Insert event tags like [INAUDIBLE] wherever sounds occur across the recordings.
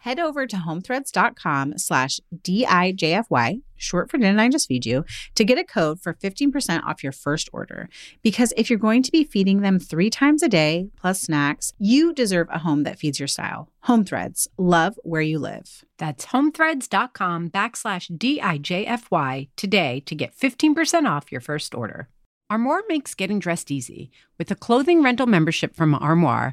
head over to homethreads.com slash DIJFY, short for Didn't I Just Feed You, to get a code for 15% off your first order. Because if you're going to be feeding them three times a day plus snacks, you deserve a home that feeds your style. Home Threads, love where you live. That's homethreads.com backslash DIJFY today to get 15% off your first order. Armoire makes getting dressed easy. With a clothing rental membership from Armoire,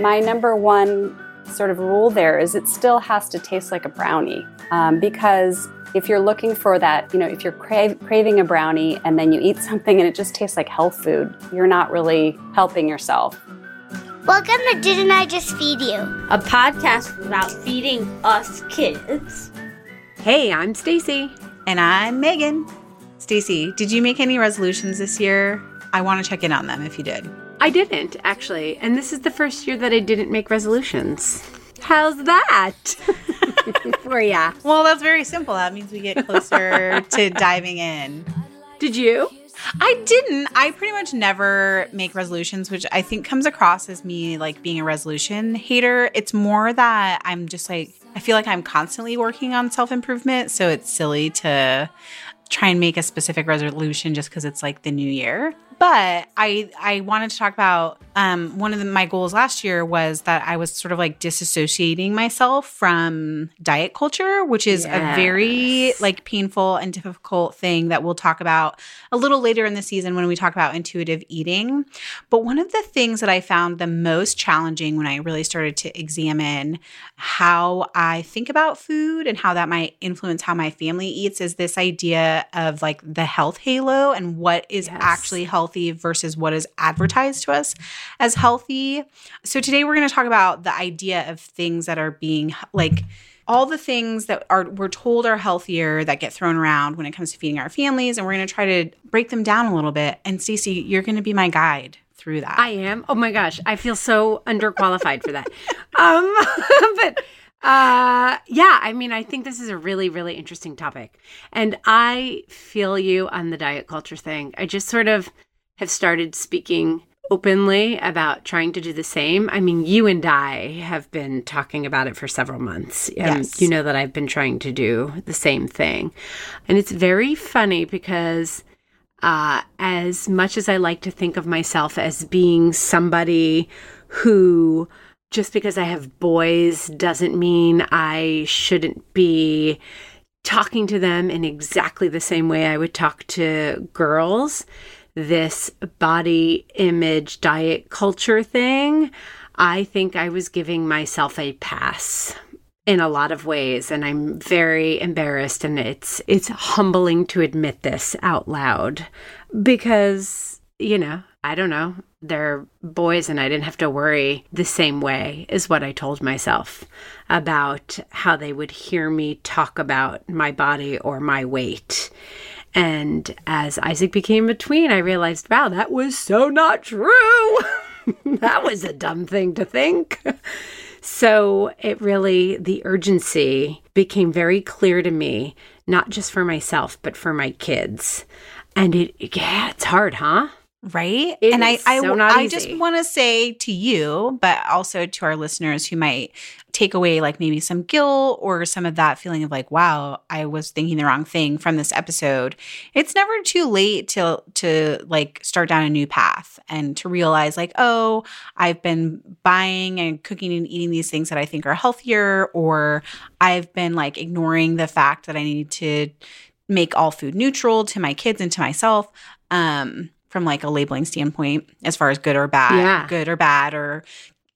My number one sort of rule there is it still has to taste like a brownie um, because if you're looking for that, you know, if you're craving a brownie and then you eat something and it just tastes like health food, you're not really helping yourself. Welcome to Didn't I Just Feed You? A podcast about feeding us kids. Hey, I'm Stacie. And I'm Meghan. Stacie, did you make any resolutions this year? I want to check in on them if you did. I didn't, actually. And this is the first year that I didn't make resolutions. How's that [LAUGHS] for ya? Well, that's very simple. That means we get closer [LAUGHS] to diving in. Did you? I didn't. I pretty much never make resolutions, which I think comes across as me like being a resolution hater. It's more that I'm just like, I feel like I'm constantly working on self improvement. So it's silly to try and make a specific resolution just because it's like the new year. But I I wanted to talk about um, one of the, my goals last year was that I was sort of like disassociating myself from diet culture, which is yes. a very like painful and difficult thing that we'll talk about a little later in the season when we talk about intuitive eating. But one of the things that I found the most challenging when I really started to examine how I think about food and how that might influence how my family eats is this idea of like the health halo and what is yes. actually healthy versus what is advertised to us as healthy. So today we're going to talk about the idea of things that are being like all the things that are we're told are healthier that get thrown around when it comes to feeding our families and we're going to try to break them down a little bit. And Stacie, you're going to be my guide through that. I am. Oh my gosh, I feel so underqualified for that. [LAUGHS] Um [LAUGHS] but uh yeah i mean i think this is a really really interesting topic and i feel you on the diet culture thing i just sort of have started speaking openly about trying to do the same. I mean, you and I have been talking about it for several months. Yes. You know that I've been trying to do the same thing. And it's very funny because uh, as much as I like to think of myself as being somebody who just because I have boys doesn't mean I shouldn't be talking to them in exactly the same way I would talk to girls this body image diet culture thing, I think I was giving myself a pass. in a lot of ways and I'm very embarrassed and it's it's humbling to admit this out loud because you know I don't know they're boys and I didn't have to worry the same way is what I told myself about how they would hear me talk about my body or my weight and as Isaac became a tween I realized wow that was so not true [LAUGHS] that was a dumb thing to think so it really, the urgency became very clear to me, not just for myself, but for my kids. And it, yeah, it's hard, huh? Right. It and I, I, so not I just want to say to you, but also to our listeners who might take away like maybe some guilt or some of that feeling of like, wow, I was thinking the wrong thing from this episode. It's never too late to to like start down a new path and to realize like, oh, I've been buying and cooking and eating these things that I think are healthier, or I've been like ignoring the fact that I need to make all food neutral to my kids and to myself. Um, from like a labeling standpoint, as far as good or bad, Yeah. good or bad, or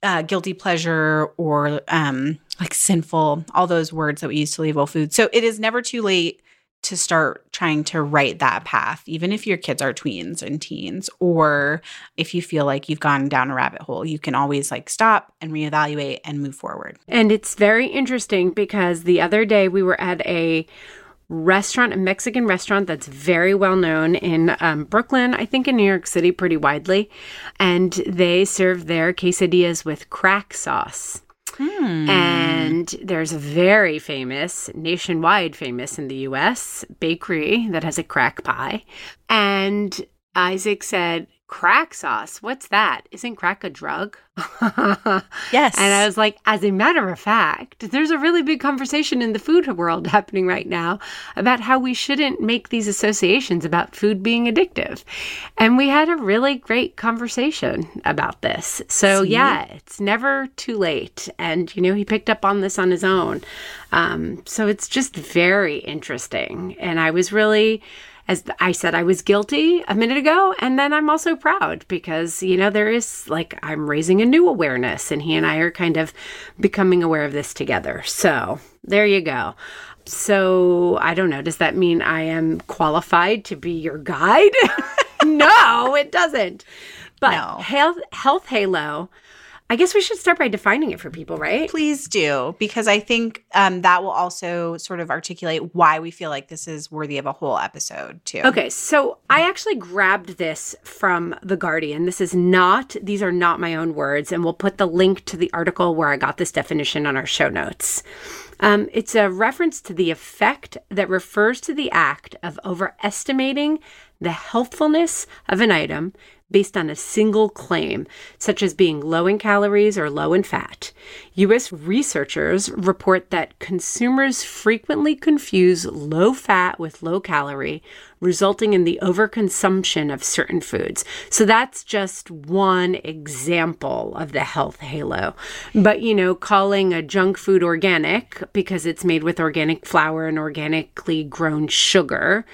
uh, guilty pleasure, or um, like sinful, all those words that we use to label food. So it is never too late to start trying to write that path, even if your kids are tweens and teens, or if you feel like you've gone down a rabbit hole, you can always like stop and reevaluate and move forward. And it's very interesting because the other day we were at a restaurant, a Mexican restaurant that's very well known in um, Brooklyn, I think in New York City pretty widely. And they serve their quesadillas with crack sauce. And there's a very famous, nationwide famous in the US bakery that has a crack pie. And Isaac said, Crack sauce? What's that? Isn't crack a drug? [LAUGHS] Yes. And I was like, as a matter of fact, there's a really big conversation in the food world [LAUGHS] happening right now about how we shouldn't make these associations about food being addictive. And we had a really great conversation about this. So, See? yeah, it's never too late. And, you know, he picked up on this on his own. Um, so it's just very interesting. And I was really as I said, I was guilty a minute ago, and then I'm also proud because, you know, there is like I'm raising a new awareness, and he and I are kind of becoming aware of this together. So there you go. So I don't know. Does that mean I am qualified to be your guide? [LAUGHS] no, it doesn't. But No. health, health halo. I guess we should start by defining it for people, right? Please do, because I think um, that will also sort of articulate why we feel like this is worthy of a whole episode, too. Okay, so I actually grabbed this from The Guardian. This is not, these are not my own words, and we'll put the link to the article where I got this definition on our show notes. Um, it's a reference to the effect that refers to the act of overestimating the healthfulness of an item based on a single claim, such as being low in calories or low in fat. U.S. researchers report that consumers frequently confuse low fat with low calorie, resulting in the overconsumption of certain foods. So that's just one example of the health halo. But, you know, calling a junk food organic because it's made with organic flour and organically grown sugar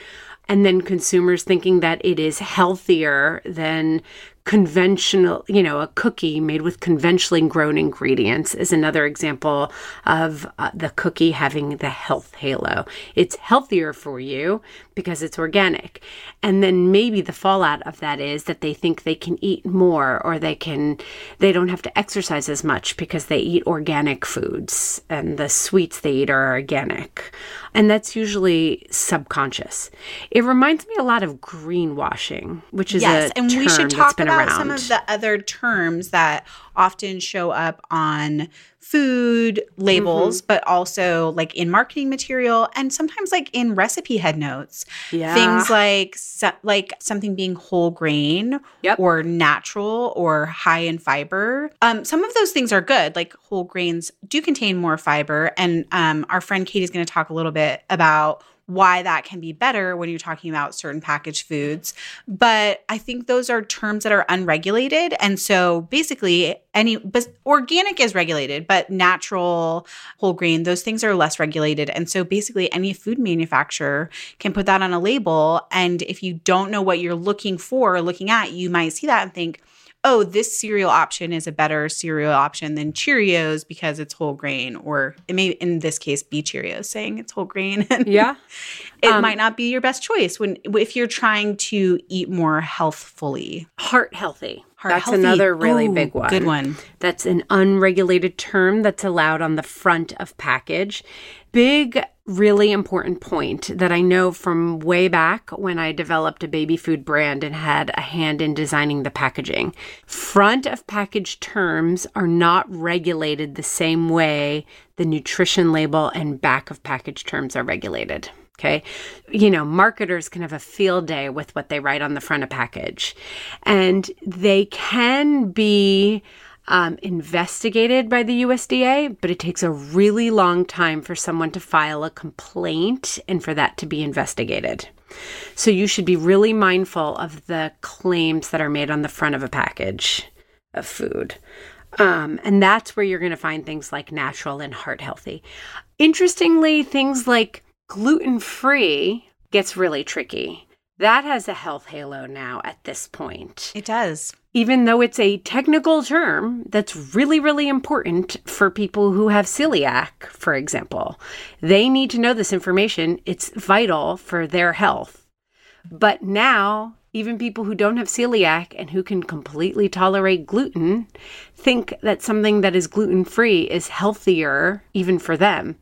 and then consumers thinking that it is healthier than conventional, you know, a cookie made with conventionally grown ingredients is another example of uh, the cookie having the health halo. It's healthier for you because it's organic. And then maybe the fallout of that is that they think they can eat more or they can they don't have to exercise as much because they eat organic foods and the sweets they eat are organic. And that's usually subconscious. It reminds me a lot of greenwashing, which is yes, a and we term should that's talk been about around. some of the other terms that often show up on food labels, Mm-hmm. but also like in marketing material and sometimes like in recipe head notes. yeah. Things like so, like something being whole grain Yep. or natural or high in fiber. Um, some of those things are good. Like whole grains do contain more fiber, and um, our friend Katie is going to talk a little bit about why that can be better when you're talking about certain packaged foods. But I think those are terms that are unregulated, and so basically any but organic is regulated, but natural whole grain those things are less regulated, and so basically any food manufacturer can put that on a label. And if you don't know what you're looking for or looking at, you might see that and think, oh, this cereal option is a better cereal option than Cheerios because it's whole grain, or it may, in this case, be Cheerios saying it's whole grain. [LAUGHS] Yeah. it Um, might not be your best choice when if you're trying to eat more healthfully. Heart healthy. Heart that's healthy. another really Ooh, big one. Good one. That's an unregulated term that's allowed on the front of package. Big, really important point that I know from way back when I developed a baby food brand and had a hand in designing the packaging. Front of package terms are not regulated the same way the nutrition label and back of package terms are regulated. Okay. You know, marketers can have a field day with what they write on the front of package. And they can be um, investigated by the USDA, but it takes a really long time for someone to file a complaint and for that to be investigated. So you should be really mindful of the claims that are made on the front of a package of food. Um, and that's where you're going to find things like natural and heart healthy. Interestingly, things like gluten free gets really tricky. That has a health halo now at this point. It does. Even though it's a technical term that's really, really important for people who have celiac, for example. They need to know this information. It's vital for their health. But now, even people who don't have celiac and who can completely tolerate gluten think that something that is gluten free is healthier, even for them,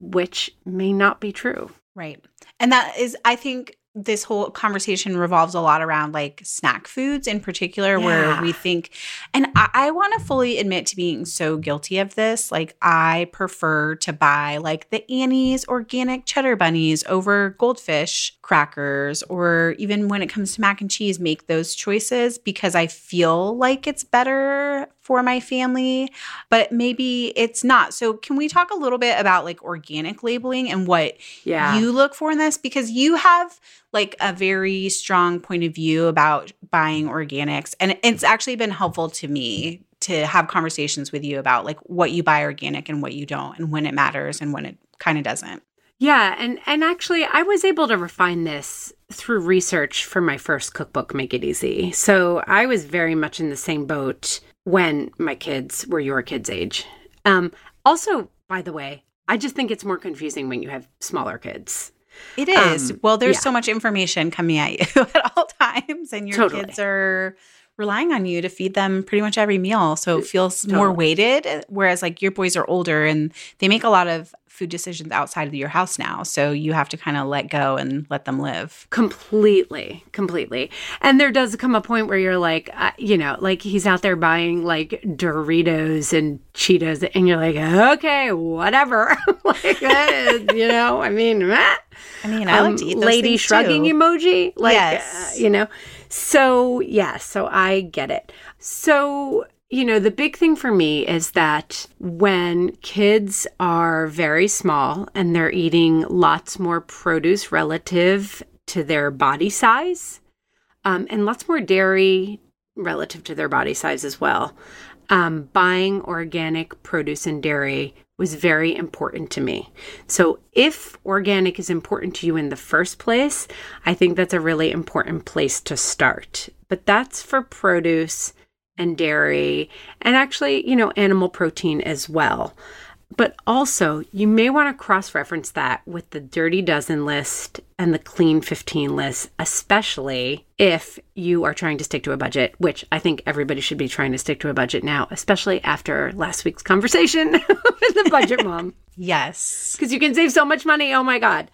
which may not be true. Right. And that is, I think this whole conversation revolves a lot around like snack foods in particular, where we think, and I, I want to fully admit to being so guilty of this. Like, I prefer to buy like the Annie's organic cheddar bunnies over goldfish crackers, or even when it comes to mac and cheese, make those choices because I feel like it's better for my family, but maybe it's not. So, can we talk a little bit about like organic labeling and what Yeah. you look for in this because you have like a very strong point of view about buying organics and it's actually been helpful to me to have conversations with you about like what you buy organic and what you don't and when it matters and when it kind of doesn't Yeah, and and actually I was able to refine this through research for my first cookbook Make It Easy. So I was very much in the same boat when my kids were your kids' age. Um also, by the way, I just think it's more confusing when you have smaller kids. it is Um, well there's yeah. so much information coming at you [LAUGHS] at all times and your Totally. kids are relying on you to feed them pretty much every meal so it feels more weighted whereas like your boys are older and they make a lot of food decisions outside of your house now so you have to kind of let go and let them live Completely, completely. And there does come a point where you're like, uh, you know, like he's out there buying like Doritos and Cheetos, and you're like, okay, whatever. [LAUGHS] like, eh, [LAUGHS] you know, I mean, eh. i mean i like to eat those lady shrugging too. emoji like Yes. uh, you know so yeah so i get it so you know the big thing for me is that when kids are very small and they're eating lots more produce relative to their body size um, and lots more dairy relative to their body size as well um, buying organic produce and dairy was very important to me. So, if organic is important to you in the first place, I think that's a really important place to start. But that's for produce and dairy, and actually, you know, animal protein as well. But also, you may want to cross reference that with the Dirty Dozen list and the Clean 15 list, especially if you are trying to stick to a budget, which I think everybody should be trying to stick to a budget now, especially after last week's conversation [LAUGHS] with the budget [LAUGHS] mom. yes Because you can save so much money. Oh my God.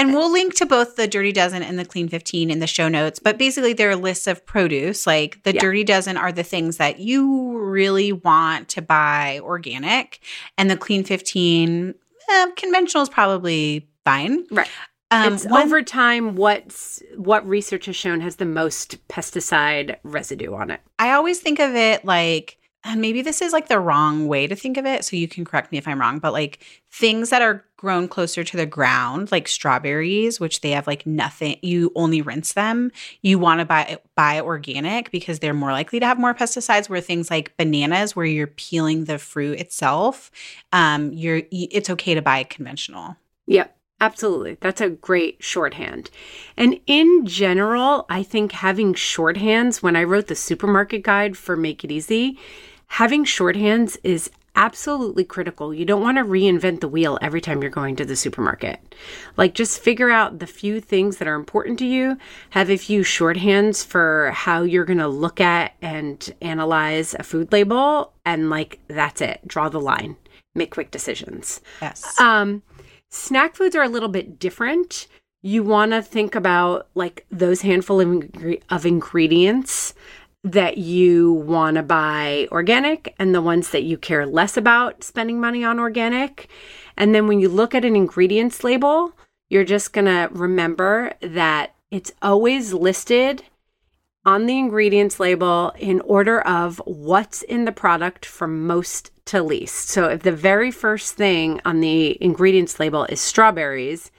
And we'll link to both the dirty dozen and the clean 15 in the show notes but basically they're lists of produce like the Yeah. dirty dozen are the things that you really want to buy organic and the clean 15 eh, conventional is probably fine Right. um, one- over time what's what research has shown has the most pesticide residue on it. I always think of it like, and maybe this is like the wrong way to think of it. So you can correct me if I'm wrong, but like things that are grown closer to the ground, like strawberries, which they have like nothing, you only rinse them. You want to buy buy organic because they're more likely to have more pesticides. Where things like bananas, where you're peeling the fruit itself, um, you're it's okay to buy conventional. Yep. Absolutely. That's a great shorthand. And in general, I think having shorthands, when I wrote the supermarket guide for Make It Easy, having shorthands is absolutely critical. You don't want to reinvent the wheel every time you're going to the supermarket. Like, just figure out the few things that are important to you, have a few shorthands for how you're going to look at and analyze a food label, and like, that's it. Draw the line, make quick decisions. Yes. Um, snack foods are a little bit different. You want to think about like those handful of, ingre- of ingredients that you want to buy organic and the ones that you care less about spending money on organic. And then when you look at an ingredients label, you're just going to remember that it's always listed on the ingredients label in order of what's in the product from most to least. So if the very first thing on the ingredients label is strawberries,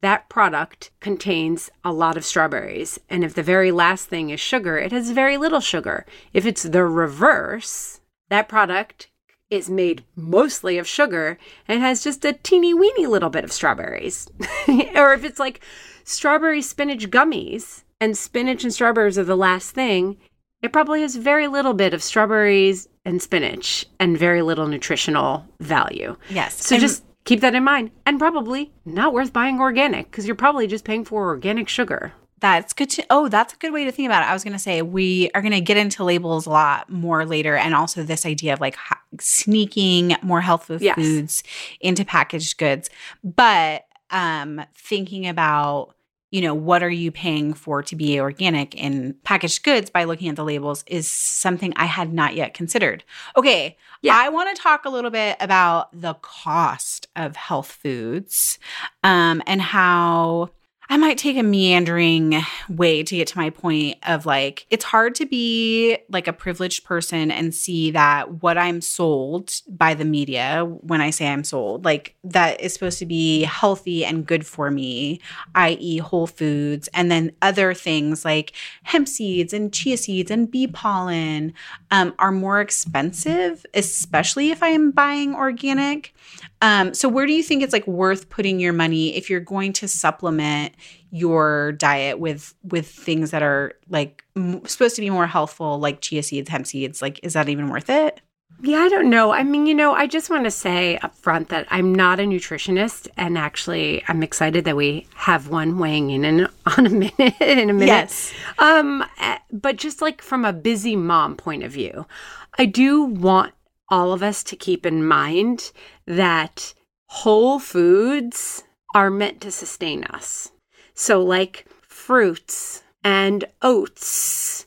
that product contains a lot of strawberries. And if the very last thing is sugar, it has very little sugar. If it's the reverse, that product is made mostly of sugar and has just a teeny weeny little bit of strawberries. [LAUGHS] or if it's like strawberry spinach gummies and spinach and strawberries are the last thing, it probably has very little bit of strawberries and spinach and very little nutritional value. yes. So And- just keep that in mind and probably not worth buying organic because you're probably just paying for organic sugar. That's good to oh, that's a good way to think about it. I was going to say we are going to get into labels a lot more later and also this idea of like sneaking more healthful Yes. foods into packaged goods. But um thinking about you know what are you paying for to be organic in packaged goods by looking at the labels is something I had not yet considered. Okay, Yeah. I want to talk a little bit about the cost of health foods um, and how I might take a meandering way to get to my point of like, it's hard to be like a privileged person and see that what I'm sold by the media, when I say I'm sold, like that is supposed to be healthy and good for me, i.e., whole foods, and then other things like hemp seeds and chia seeds and bee pollen um, are more expensive, especially if I am buying organic. Um, so where do you think it's like worth putting your money if you're going to supplement your diet with with things that are like m- supposed to be more healthful, like chia seeds, hemp seeds? Like, is that even worth it? Yeah, I don't know. I mean, you know, I just want to say up front that I'm not a nutritionist, and actually, I'm excited that we have one weighing in in [LAUGHS] on a minute in a minute. Yes. Um, eh, but just like from a busy mom point of view, I do want all of us to keep in mind that whole foods are meant to sustain us. So, like fruits and oats,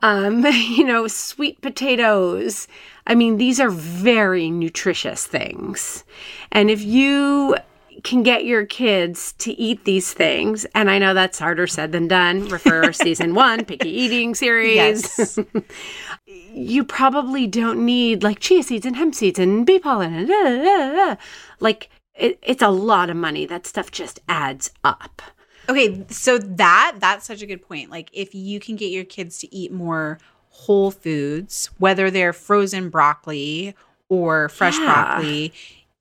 um, [LAUGHS] you know, sweet potatoes. I mean, these are very nutritious things. And if you can get your kids to eat these things, and I know that's harder said than done, refer [LAUGHS] season one, picky eating series. Yes. [LAUGHS] you probably don't need like chia seeds and hemp seeds and bee pollen and da, da, da, da. like it, it's a lot of money. That stuff just adds up. Okay, so that that's such a good point. Like if you can get your kids to eat more whole foods, whether they're frozen broccoli or fresh Yeah. broccoli,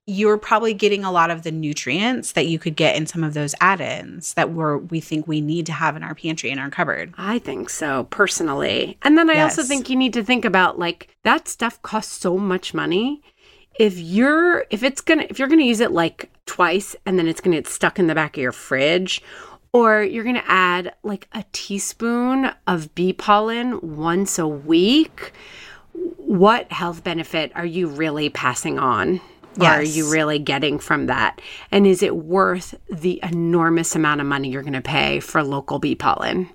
you're probably getting a lot of the nutrients that you could get in some of those add-ins that we're we think we need to have in our pantry in our cupboard. I think so, personally. And then I also think you need to think about like that stuff costs so much money. If you're if it's gonna if you're gonna use it like twice and then it's gonna get stuck in the back of your fridge, or you're gonna add like a teaspoon of bee pollen once a week, what health benefit are you really passing on? Or Are you really getting from that? And is it worth the enormous amount of money you're going to pay for local bee pollen?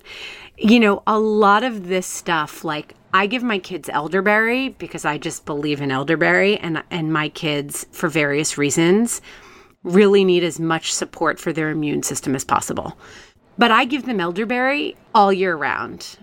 You know, a lot of this stuff, like I give my kids elderberry because I just believe in elderberry, and and my kids, for various reasons, really need as much support for their immune system as possible. But I give them elderberry all year round,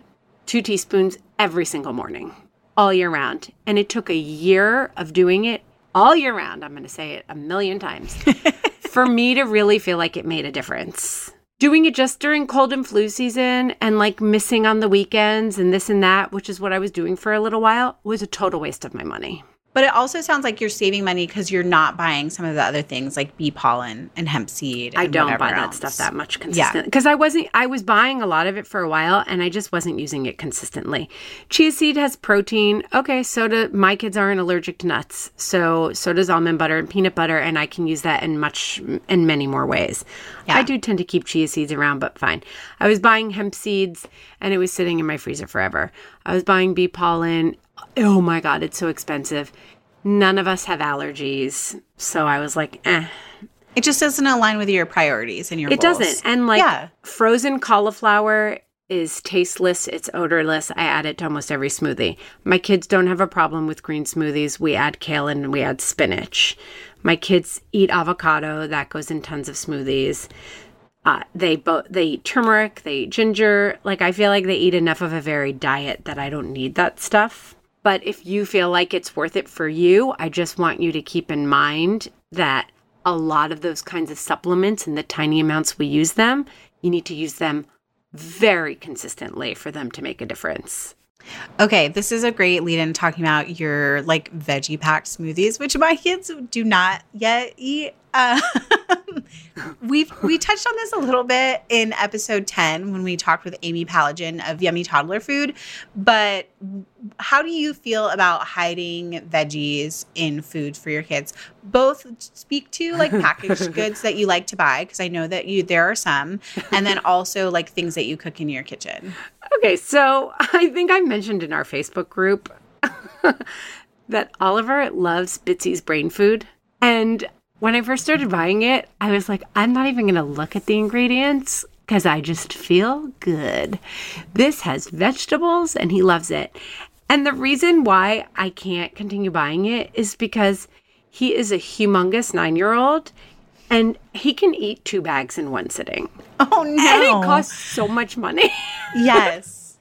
two teaspoons every single morning, all year round. And it took a year of doing it all year round. I'm going to say it a million times [LAUGHS] for me to really feel like it made a difference. Doing it just during cold and flu season and like missing on the weekends and this and that, which is what I was doing for a little while, was a total waste of my money. But it also sounds like you're saving money because you're not buying some of the other things like bee pollen and hemp seed. I don't buy that stuff that much consistent because I wasn't. I was buying a lot of it for a while, and I just wasn't using it consistently. Chia seed has protein. Okay, so do my kids aren't allergic to nuts, so so does almond butter and peanut butter, and I can use that in much in many more ways. Yeah. I do tend to keep chia seeds around, but fine. I was buying hemp seeds, and it was sitting in my freezer forever. I was buying bee pollen. Oh my god, it's so expensive. None of us have allergies, so I was like, eh. It just doesn't align with your priorities and your goals. It goals. doesn't. And like Yeah. frozen cauliflower is tasteless, it's odorless. I add it to almost every smoothie. My kids don't have a problem with green smoothies. We add kale and we add spinach. My kids eat avocado, that goes in tons of smoothies. Uh, they both they eat turmeric, they eat ginger. Like I feel like they eat enough of a varied diet that I don't need that stuff. But if you feel like it's worth it for you, I just want you to keep in mind that a lot of those kinds of supplements and the tiny amounts we use them, you need to use them very consistently for them to make a difference. Okay, this is a great lead in talking about your like veggie packed smoothies, which my kids do not yet eat. Uh, [LAUGHS] we've we touched on this a little bit in episode 10 when we talked with Amy Palanjian of Yummy Toddler Food, but how do you feel about hiding veggies in food for your kids? Both speak to like packaged [LAUGHS] goods that you like to buy because I know that you there are some, and then also like things that you cook in your kitchen. Okay, so [LAUGHS] I think I mentioned in our Facebook group [LAUGHS] that Oliver loves Bitsy's brain food. And when I first started buying it, I was like, I'm not even going to look at the ingredients because I just feel good. This has vegetables and he loves it. And the reason why I can't continue buying it is because he is a humongous nine year old and he can eat two bags in one sitting. Oh no! And it costs so much money. [LAUGHS] yes.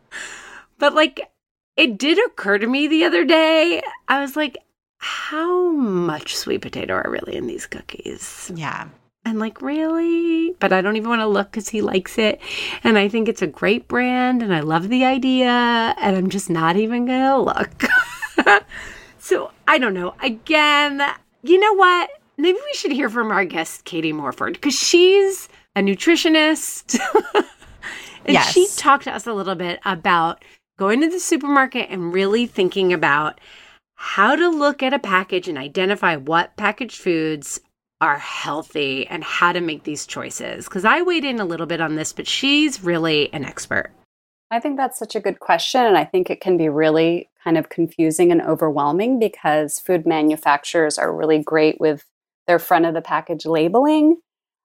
But like, it did occur to me the other day. I was like, how much sweet potato are really in these cookies? Yeah. And like, really? But I don't even want to look because he likes it. And I think it's a great brand and I love the idea. And I'm just not even going to look. [LAUGHS] so I don't know. Again, you know what? Maybe we should hear from our guest, Katie Morford, because she's a nutritionist. [LAUGHS] and Yes. she talked to us a little bit about going to the supermarket and really thinking about how to look at a package and identify what packaged foods are healthy and how to make these choices. Because I weighed in a little bit on this, but she's really an expert. I think that's such a good question. And I think it can be really kind of confusing and overwhelming because food manufacturers are really great with their front of the package labeling.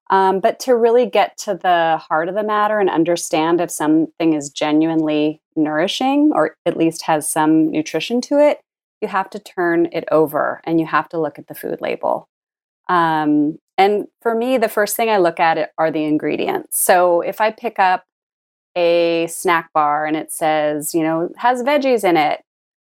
Um, but to really get to the heart of the matter and understand if something is genuinely nourishing or at least has some nutrition to it, you have to turn it over and you have to look at the food label. Um, and for me, the first thing I look at it are the ingredients. So if I pick up a snack bar and it says, you know, has veggies in it.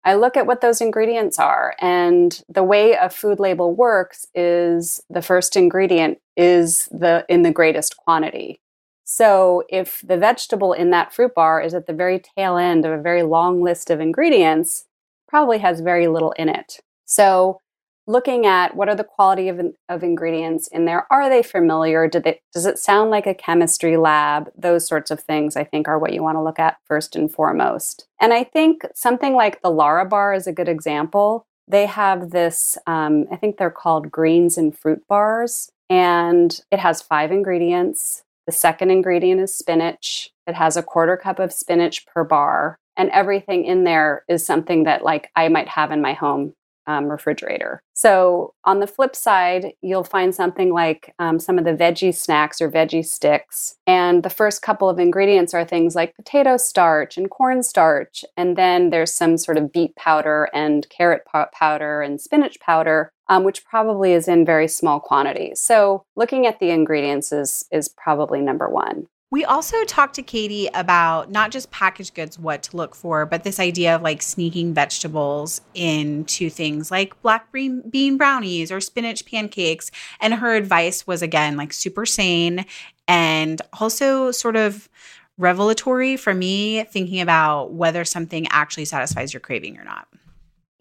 I look at what those ingredients are. And the way a food label works is the first ingredient is the in the greatest quantity. So if the vegetable in that fruit bar is at the very tail end of a very long list of ingredients, probably has very little in it. So looking at what are the quality of, of ingredients in there. Are they familiar? Do they, does it sound like a chemistry lab? Those sorts of things i think are what you want to look at first and foremost. And i think something like the Larabar is a good example. They have this um, i think they're called greens and fruit bars and it has five ingredients. The second ingredient is spinach. It has a quarter cup of spinach per bar and everything in there is something that like i might have in my home um, refrigerator. So on the flip side, you'll find something like um, some of the veggie snacks or veggie sticks. And the first couple of ingredients are things like potato starch and cornstarch. And then there's some sort of beet powder and carrot powder and spinach powder, um, which probably is in very small quantities. So looking at the ingredients is, is probably number one. We also talked to Katie about not just packaged goods, what to look for, but this idea of like sneaking vegetables into things like black bean, brownies or spinach pancakes. And her advice was again like super sane and also sort of revelatory for me, thinking about whether something actually satisfies your craving or not.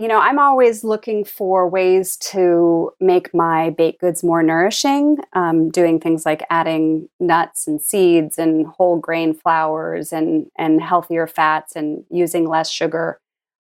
You know, I'm always looking for ways to make my baked goods more nourishing, um, doing things like adding nuts and seeds and whole grain flours and, and healthier fats and using less sugar.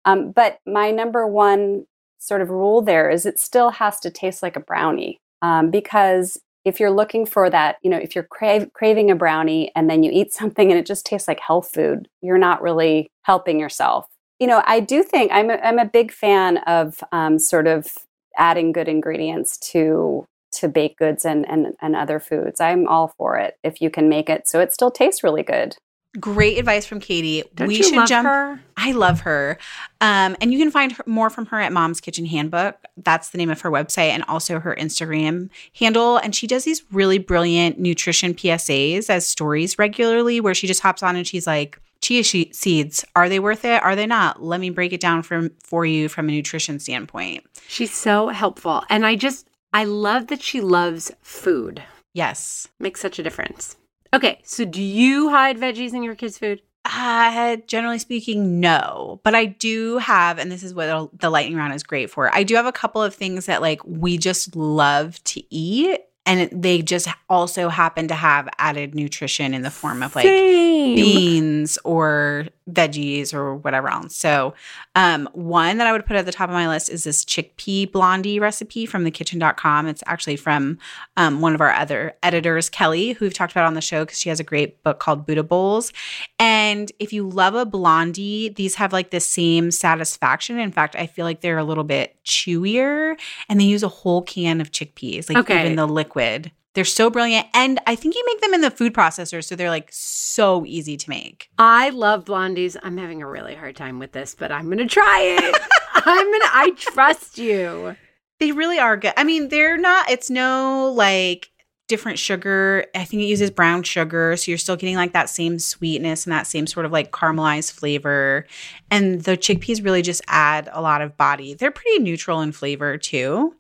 Um, but my number one sort of rule there is it still has to taste like a brownie um, because if you're looking for that, you know, if you're craving a brownie and then you eat something and it just tastes like health food, you're not really helping yourself. You know, I do think I'm a, I'm a big fan of um, sort of adding good ingredients to to baked goods and, and and other foods. I'm all for it if you can make it so it still tastes really good. Great advice from Katie. Don't we you should love jump. her? I love her. Um, and you can find her, more from her at Mom's Kitchen Handbook. That's the name of her website and also her Instagram handle. And she does these really brilliant nutrition PSAs as stories regularly where she just hops on and she's like, chia she- seeds, are they worth it? Are they not? Let me break it down for, for you from a nutrition standpoint. She's so helpful. And I just, I love that she loves food. Yes. Makes such a difference. Okay, so do you hide veggies in your kids' food? Uh, generally speaking, no. But I do have, and this is what the lightning round is great for. I do have a couple of things that like we just love to eat, and they just also happen to have added nutrition in the form of like Same. beans or veggies or whatever else. So, um, one that I would put at the top of my list is this chickpea blondie recipe from thekitchn.com. It's actually from um, one of our other editors, Kelly, who we've talked about on the show because she has a great book called Buddha Bowls. And if you love a blondie, these have like the same satisfaction. In fact, I feel like they're a little bit chewier and they use a whole can of chickpeas, like Okay. even the liquid. They're so brilliant. And I think you make them in the food processor. So they're like so easy to make. I love blondies. I'm having a really hard time with this, but I'm going to try it. [LAUGHS] I'm going to, I trust you. They really are good. I mean, they're not, it's no like different sugar. I think it uses brown sugar. So you're still getting like that same sweetness and that same sort of like caramelized flavor. And the chickpeas really just add a lot of body. They're pretty neutral in flavor too.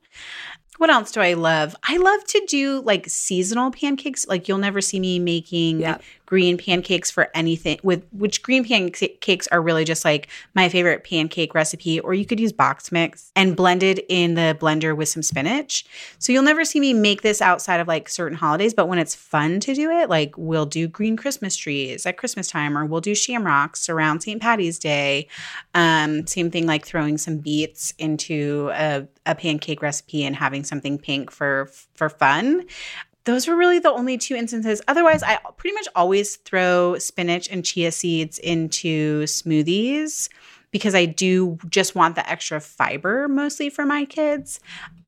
What else do I love? I love to do like seasonal pancakes. Like you'll never see me making Yep. Green pancakes for anything with which green pancakes are really just like my favorite pancake recipe or you could use box mix and blend it in the blender with some spinach. So you'll never see me make this outside of like certain holidays, but when it's fun to do it, like we'll do green Christmas trees at Christmas time or we'll do shamrocks around St. Patty's Day. Um, same thing like throwing some beets into a, a pancake recipe and having something pink for for fun those were really the only two instances. Otherwise, I pretty much always throw spinach and chia seeds into smoothies because I do just want the extra fiber mostly for my kids.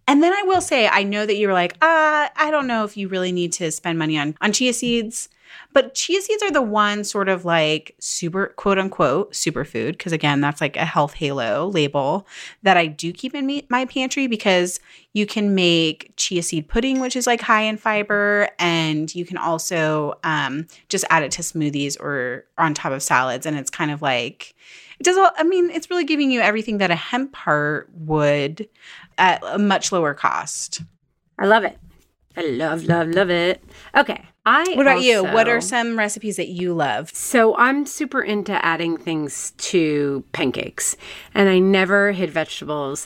And then I will say, I know that you were like, uh, I don't know if you really need to spend money on on chia seeds. But chia seeds are the one sort of like super quote unquote superfood because again that's like a health halo label that I do keep in me- my pantry because you can make chia seed pudding which is like high in fiber and you can also um, just add it to smoothies or on top of salads and it's kind of like it does all, I mean it's really giving you everything that a hemp heart would at a much lower cost. I love it. I love, love, love it. Okay. I What about you? What are some recipes that you love? So I'm super into adding things to pancakes, and I never hid vegetables.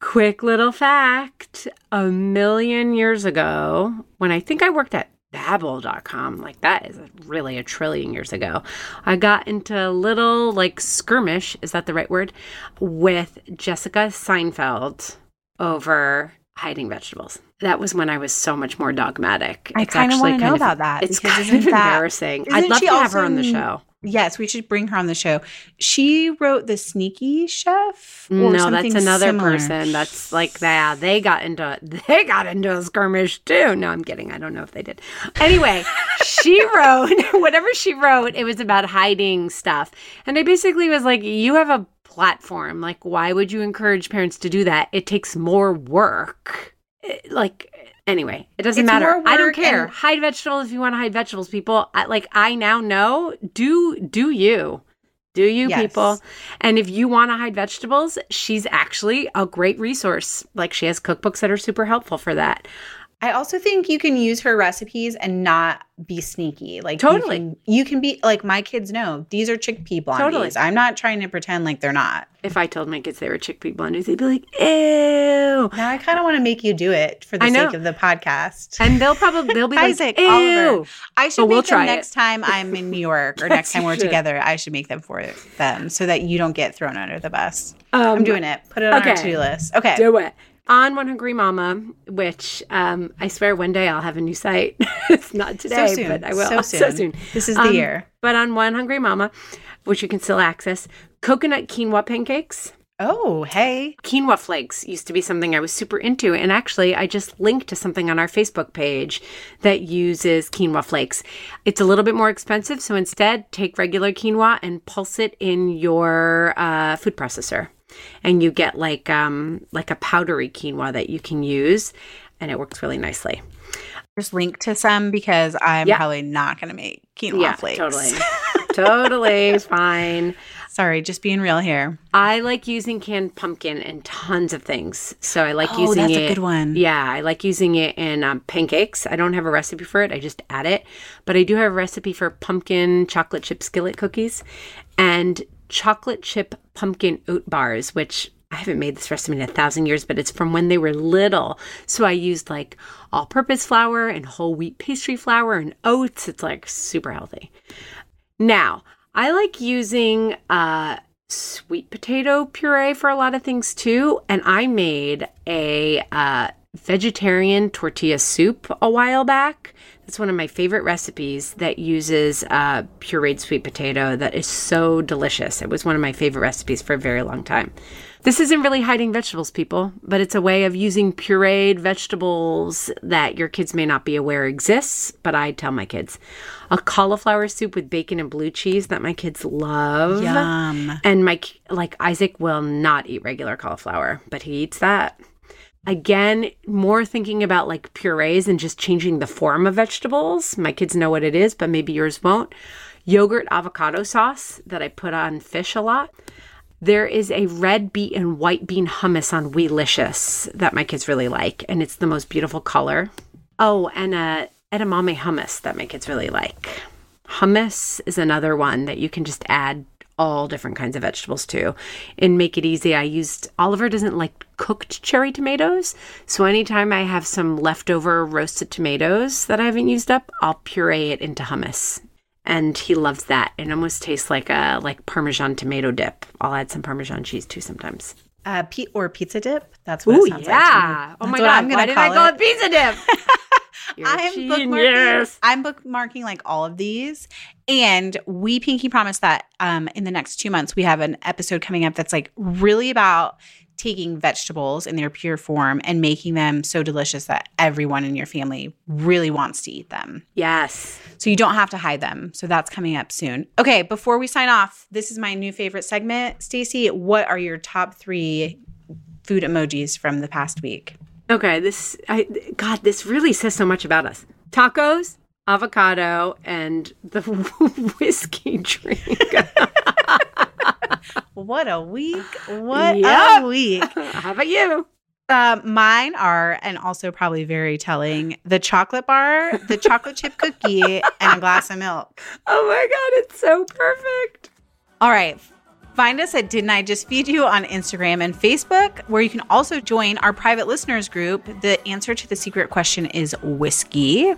Quick little fact a million years ago, when I think I worked at Babble.com, like that is really a trillion years ago, I got into a little like skirmish, is that the right word, with Jessica Seinfeld over hiding vegetables. That was when I was so much more dogmatic. I It's kinda actually wanna know kind of- about that, It's kind of that- embarrassing. I'd love to have her on the show. Yes, we should bring her on the show. She wrote The Sneaky Chef. or No, that's another similar. person. That's like yeah, they got into [LAUGHS] they got into a skirmish too. No, I'm kidding. I don't know if they did. Anyway, she [LAUGHS] wrote [LAUGHS] whatever she wrote. It was about hiding stuff, and I basically was like you have a platform. Like, why would you encourage parents to do that? It takes more work. It- like. Anyway, it doesn't It's matter. I don't care. and- Hide vegetables if you want to hide vegetables, people. I, like I now know. Do do you? Do you Yes. people? And if you want to hide vegetables, she's actually a great resource. Like she has cookbooks that are super helpful for that. I also think you can use her recipes and not be sneaky. Like you Totally. can- you can, be like my kids know these are chickpea blondies. Totally. I'm not trying to pretend like they're not. If I told my kids they were chickpea blondies, they'd be like, ew. Now I kind of want to make you do it for the sake of the podcast. And they'll probably they'll be [LAUGHS] like, Isaac, ew. Oliver. I should But we'll make them next time I'm in New York or [LAUGHS] next time we're together. I should make them for them so that you don't get thrown under the bus. Um, I'm doing it. Put it on our to-do list. Okay. Do it. On One Hungry Mama, which um, I swear one day I'll have a new site. [LAUGHS] it's not today, so soon. but I will. So [LAUGHS] soon. This is the Um, year. But on One Hungry Mama, which you can still access, coconut quinoa pancakes. Oh, hey. Quinoa flakes used to be something I was super into. And actually, I just linked to something on our Facebook page that uses quinoa flakes. It's a little bit more expensive. So instead, take regular quinoa and pulse it in your uh, food processor. And you get like um, like a powdery quinoa that you can use. And it works really nicely. Just link to some because I'm Yeah. probably not going to make quinoa flakes. totally. [LAUGHS] totally fine. Sorry, just being real here. I like using canned pumpkin in tons of things. So I like Oh, using that's it. That's a good one. Yeah, I like using it in um, pancakes. I don't have a recipe for it. I just add it. But I do have a recipe for pumpkin chocolate chip skillet cookies and chocolate chip pumpkin oat bars, which I haven't made this recipe in a thousand years, but it's from when they were little. So I used like all purpose flour and whole wheat pastry flour and oats. It's like super healthy. Now, I like using uh, sweet potato puree for a lot of things too. And I made a uh, vegetarian tortilla soup a while back. It's one of my favorite recipes that uses uh, pureed sweet potato that is so delicious. It was one of my favorite recipes for a very long time. This isn't really hiding vegetables, people, but it's a way of using pureed vegetables that your kids may not be aware exists, but I tell my kids. A cauliflower soup with bacon and blue cheese that my kids love. Yum. And my like Isaac will not eat regular cauliflower, but he eats that. Again, more thinking about like purees and just changing the form of vegetables. My kids know what it is, but maybe yours won't. Yogurt avocado sauce that I put on fish a lot. There is a red beet and white bean hummus on Weelicious that my kids really like, and it's the most beautiful color. Oh, and a edamame hummus that my kids really like. Hummus is another one that you can just add all different kinds of vegetables to and make it easy. I used Oliver doesn't like cooked cherry tomatoes, so anytime I have some leftover roasted tomatoes that I haven't used up, I'll puree it into hummus. And he loves that. It almost tastes like a like parmesan tomato dip. I'll add some parmesan cheese too sometimes. Uh, pe- or pizza dip. That's what Ooh it sounds yeah! like. oh to me. my god! I'm gonna Why did I call it. it pizza dip? [LAUGHS] I'm bookmarking. I'm bookmarking like all of these, and we pinky promise that um, in the next two months we have an episode coming up that's like really about taking vegetables in their pure form and making them so delicious that everyone in your family really wants to eat them. Yes. So you don't have to hide them. So that's coming up soon. Okay, before we sign off, this is my new favorite segment. Stacie, what are your top three food emojis from the past week? Okay, this I God, this really says so much about us. Tacos, avocado, and the [LAUGHS] whiskey drink. [LAUGHS] What a week! What Yep. a week! [LAUGHS] How about you? Uh, mine are, and also probably very telling, the chocolate bar, the chocolate chip cookie, and a glass of milk. [LAUGHS] Oh my god, it's so perfect. All right. Find us at Didn't I Just Feed You on Instagram and Facebook, where you can also join our private listeners group. The answer to the secret question is whiskey.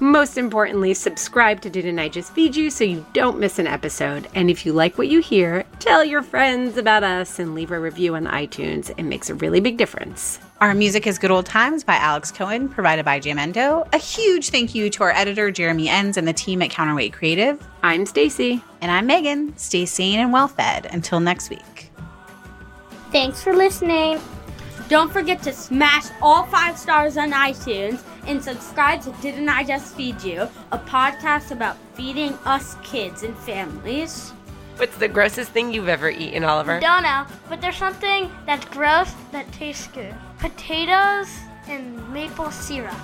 Most importantly, subscribe to Didn't I Just Feed You so you don't miss an episode. And if you like what you hear, tell your friends about us and leave a review on iTunes. It makes a really big difference. Our music is Good Old Times by Alex Cohen, provided by Jamendo. A huge thank you to our editor, Jeremy Enns, and the team at Counterweight Creative. I'm Stacie. And I'm Meghan. Stay sane and well fed. Until next week. Thanks for listening. Don't forget to smash all five stars on iTunes and subscribe to Didn't I Just Feed You, a podcast about feeding us kids and families. What's the grossest thing you've ever eaten, Oliver? Don't know, but there's something that's gross that tastes good. Potatoes and maple syrup.